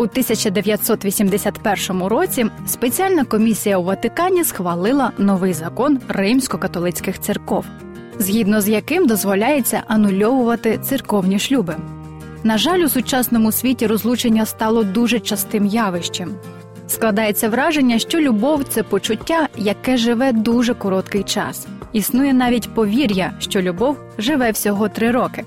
У 1981 році спеціальна комісія у Ватикані схвалила новий закон римсько-католицьких церков, згідно з яким дозволяється анульовувати церковні шлюби. На жаль, у сучасному світі розлучення стало дуже частим явищем. Складається враження, що любов це почуття, яке живе дуже короткий час. Існує навіть повір'я, що любов живе всього три роки.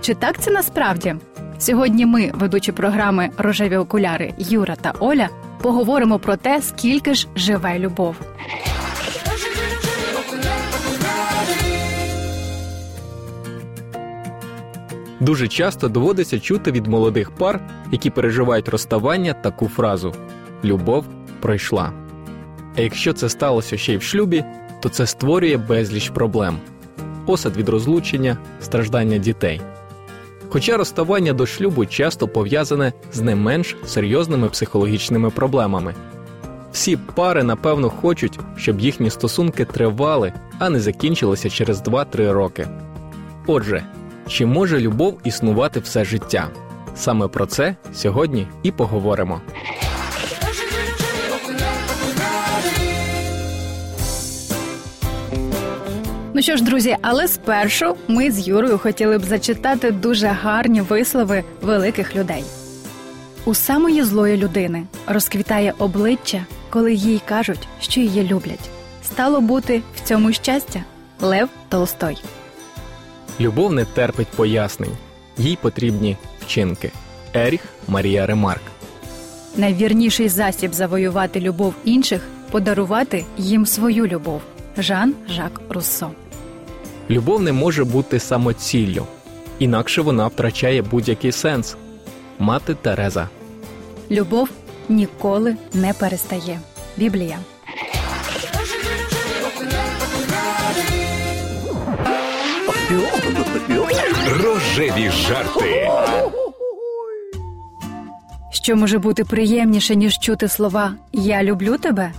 Чи так це насправді? Сьогодні ми, ведучі програми Рожеві окуляри Юра та Оля, поговоримо про те, скільки ж живе любов. Дуже часто доводиться чути від молодих пар, які переживають розставання, таку фразу Любов пройшла. А якщо це сталося ще й в шлюбі, то це створює безліч проблем: осад від розлучення, страждання дітей. Хоча розставання до шлюбу часто пов'язане з не менш серйозними психологічними проблемами. Всі пари, напевно, хочуть, щоб їхні стосунки тривали, а не закінчилися через 2-3 роки. Отже, чи може любов існувати все життя? Саме про це сьогодні і поговоримо. Ну що ж, друзі, але спершу ми з Юрою хотіли б зачитати дуже гарні вислови великих людей. У самої злої людини розквітає обличчя, коли їй кажуть, що її люблять. Стало бути в цьому щастя Лев Толстой. Любов не терпить пояснень, їй потрібні вчинки. Еріх Марія Ремарк. Найвірніший засіб завоювати любов інших подарувати їм свою любов. Жан Жак Руссо. Любов не може бути самоціллю, інакше вона втрачає будь-який сенс. Мати Тереза. Любов ніколи не перестає. Біблія. Рожеві жарти. Що може бути приємніше, ніж чути слова Я люблю тебе?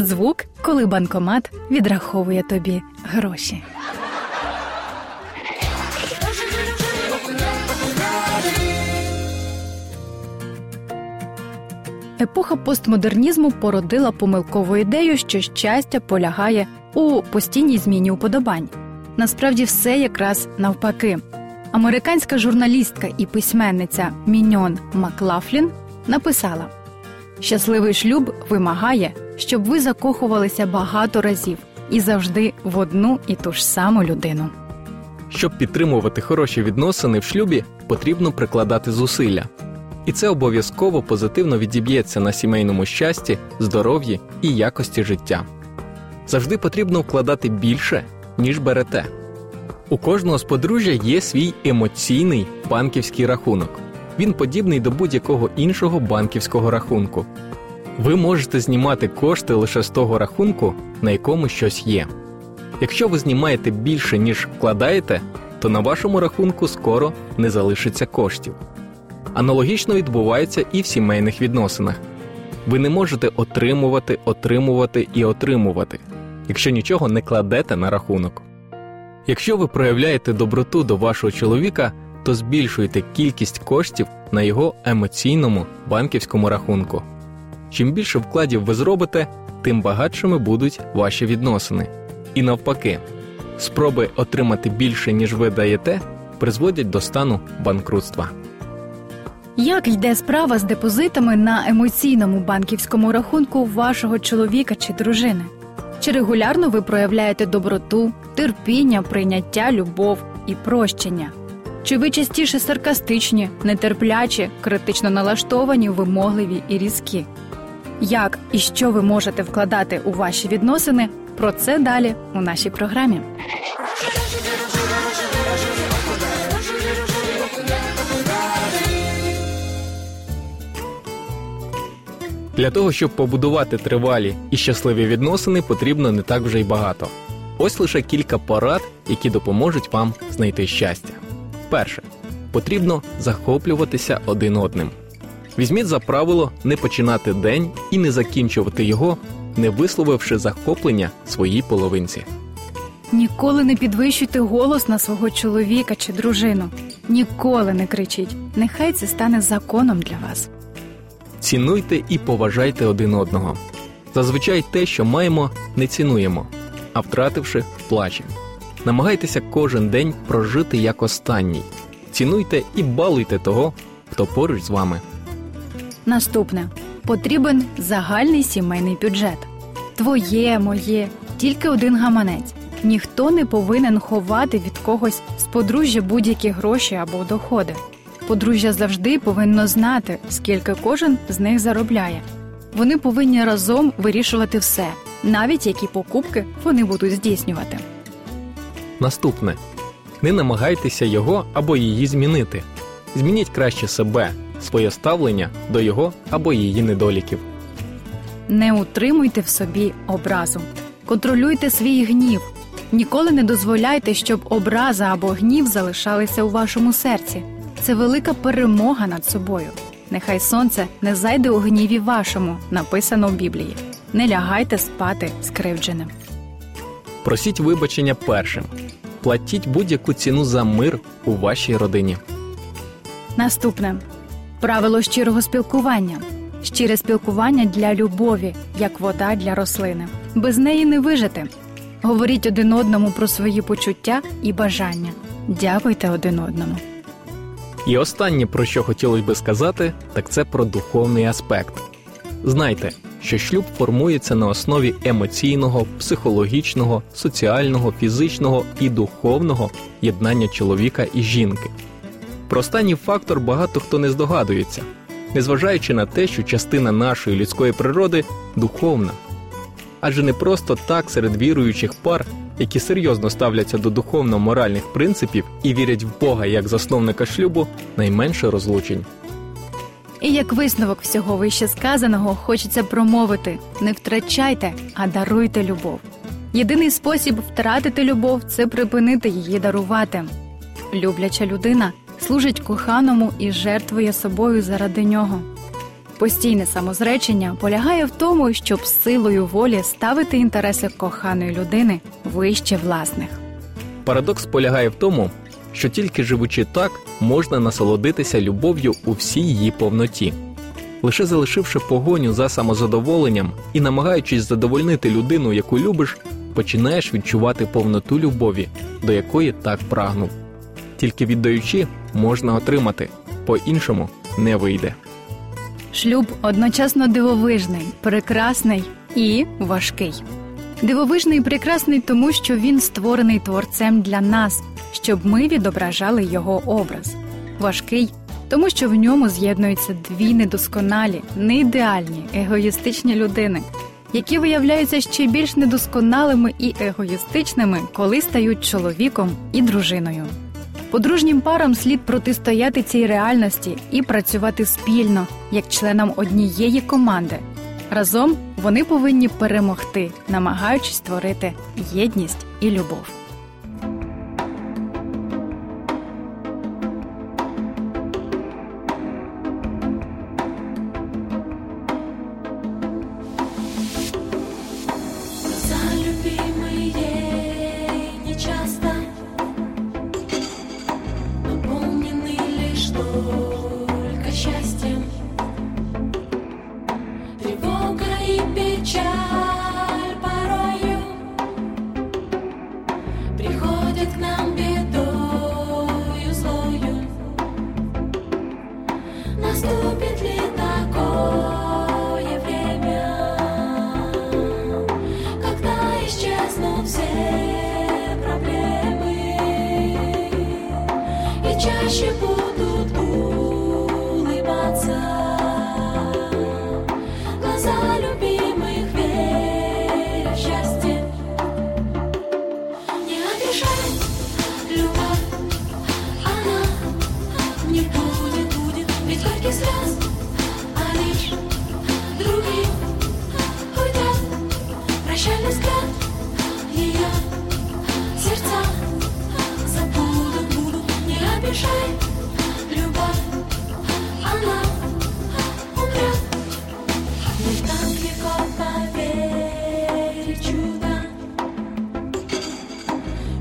Звук, коли банкомат відраховує тобі гроші. Епоха постмодернізму породила помилкову ідею, що щастя полягає у постійній зміні уподобань. Насправді все якраз навпаки. Американська журналістка і письменниця Міньон Маклафлін написала: Щасливий шлюб вимагає, щоб ви закохувалися багато разів і завжди в одну і ту ж саму людину. Щоб підтримувати хороші відносини в шлюбі, потрібно прикладати зусилля. І це обов'язково позитивно відіб'ється на сімейному щасті, здоров'ї і якості життя. Завжди потрібно вкладати більше, ніж берете. У кожного з подружжя є свій емоційний банківський рахунок. Він подібний до будь-якого іншого банківського рахунку. Ви можете знімати кошти лише з того рахунку, на якому щось є. Якщо ви знімаєте більше, ніж вкладаєте, то на вашому рахунку скоро не залишиться коштів. Аналогічно відбувається і в сімейних відносинах. Ви не можете отримувати, отримувати і отримувати, якщо нічого не кладете на рахунок. Якщо ви проявляєте доброту до вашого чоловіка, то збільшуєте кількість коштів на його емоційному банківському рахунку. Чим більше вкладів ви зробите, тим багатшими будуть ваші відносини. І навпаки, спроби отримати більше, ніж ви даєте, призводять до стану банкрутства. Як йде справа з депозитами на емоційному банківському рахунку вашого чоловіка чи дружини? Чи регулярно ви проявляєте доброту, терпіння, прийняття, любов і прощення? Чи ви частіше саркастичні, нетерплячі, критично налаштовані, вимогливі і різкі? Як і що ви можете вкладати у ваші відносини? Про це далі у нашій програмі. Для того, щоб побудувати тривалі і щасливі відносини, потрібно не так вже й багато. Ось лише кілька порад, які допоможуть вам знайти щастя. Перше, потрібно захоплюватися один одним. Візьміть за правило не починати день і не закінчувати його, не висловивши захоплення своїй половинці. Ніколи не підвищуйте голос на свого чоловіка чи дружину. Ніколи не кричіть. Нехай це стане законом для вас. Цінуйте і поважайте один одного. Зазвичай те, що маємо, не цінуємо, а втративши, плачемо. Намагайтеся кожен день прожити як останній. Цінуйте і балуйте того, хто поруч з вами. Наступне потрібен загальний сімейний бюджет. Твоє, моє, тільки один гаманець. Ніхто не повинен ховати від когось з подружжя будь-які гроші або доходи. Подружжя завжди повинно знати, скільки кожен з них заробляє. Вони повинні разом вирішувати все, навіть які покупки вони будуть здійснювати. Наступне не намагайтеся його або її змінити. Змініть краще себе, своє ставлення до його або її недоліків. Не утримуйте в собі образу, контролюйте свій гнів. Ніколи не дозволяйте, щоб образа або гнів залишалися у вашому серці. Це велика перемога над собою. Нехай сонце не зайде у гніві вашому, написано в Біблії. Не лягайте спати скривдженим. Просіть вибачення першим. Платіть будь-яку ціну за мир у вашій родині. Наступне правило щирого спілкування. Щире спілкування для любові, як вода для рослини. Без неї не вижити. Говоріть один одному про свої почуття і бажання. Дякуйте один одному. І останнє, про що хотілося би сказати, так це про духовний аспект. Знайте, що шлюб формується на основі емоційного, психологічного, соціального, фізичного і духовного єднання чоловіка і жінки. Про останній фактор багато хто не здогадується, незважаючи на те, що частина нашої людської природи духовна. Адже не просто так серед віруючих пар, які серйозно ставляться до духовно-моральних принципів і вірять в Бога як засновника шлюбу, найменше розлучень. І як висновок всього вище сказаного, хочеться промовити: не втрачайте, а даруйте любов. Єдиний спосіб втратити любов це припинити її дарувати. Любляча людина служить коханому і жертвує собою заради нього. Постійне самозречення полягає в тому, щоб силою волі ставити інтереси коханої людини вище власних. Парадокс полягає в тому, що тільки живучи так, можна насолодитися любов'ю у всій її повноті. Лише залишивши погоню за самозадоволенням і намагаючись задовольнити людину, яку любиш, починаєш відчувати повноту любові, до якої так прагнув. Тільки віддаючи, можна отримати, по-іншому не вийде. Шлюб одночасно дивовижний, прекрасний і важкий. Дивовижний і прекрасний, тому що він створений творцем для нас, щоб ми відображали його образ. Важкий, тому що в ньому з'єднуються дві недосконалі, неідеальні, егоїстичні людини, які виявляються ще більш недосконалими і егоїстичними, коли стають чоловіком і дружиною. Подружнім парам слід протистояти цій реальності і працювати спільно, як членам однієї команди. Разом вони повинні перемогти, намагаючись створити єдність і любов. Чаще будут улыбаться глаза любимых веря в счастье. Не обижай, любовь, она не будет, будет, ведь горьких слез, а лишь других уйдет сердца забудут, будут, не обижай, любовь, она умрет. Не так легко поверить чудо,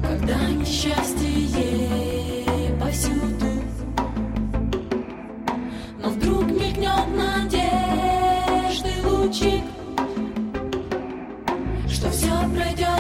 когда несчастье повсюду. Но вдруг мелькнет надежды лучик Что все пройдет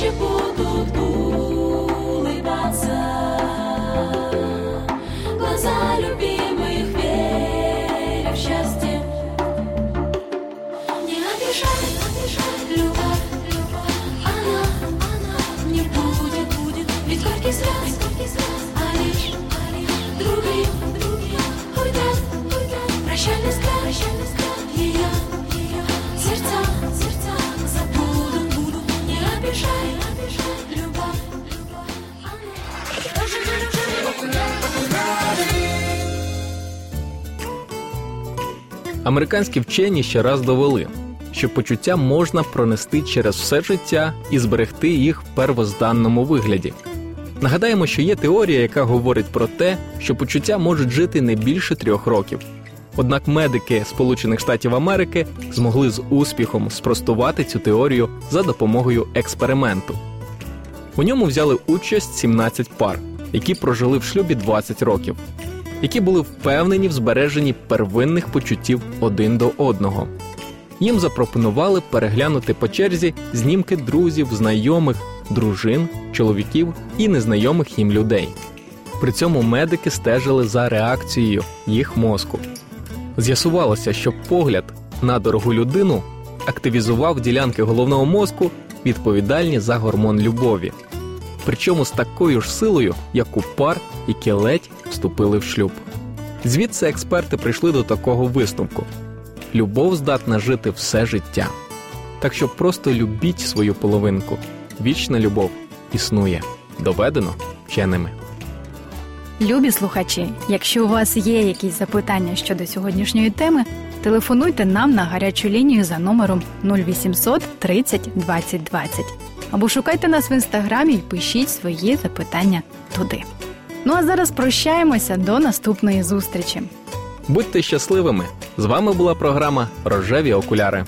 чаще будут улыбаться глаза любимых Американські вчені ще раз довели, що почуття можна пронести через все життя і зберегти їх в первозданному вигляді. Нагадаємо, що є теорія, яка говорить про те, що почуття можуть жити не більше трьох років. Однак медики Сполучених Штатів Америки змогли з успіхом спростувати цю теорію за допомогою експерименту. У ньому взяли участь 17 пар, які прожили в шлюбі 20 років, які були впевнені в збереженні первинних почуттів один до одного. Їм запропонували переглянути по черзі знімки друзів, знайомих, дружин, чоловіків і незнайомих їм людей. При цьому медики стежили за реакцією їх мозку. З'ясувалося, що погляд на дорогу людину активізував ділянки головного мозку, відповідальні за гормон любові. Причому з такою ж силою, як у пар, які ледь вступили в шлюб. Звідси експерти прийшли до такого висновку: любов здатна жити все життя. Так що просто любіть свою половинку. Вічна любов існує, доведено вченими. Любі слухачі, якщо у вас є якісь запитання щодо сьогоднішньої теми, телефонуйте нам на гарячу лінію за номером 0800 30 20 20 або шукайте нас в інстаграмі і пишіть свої запитання туди. Ну а зараз прощаємося до наступної зустрічі. Будьте щасливими! З вами була програма Рожеві окуляри.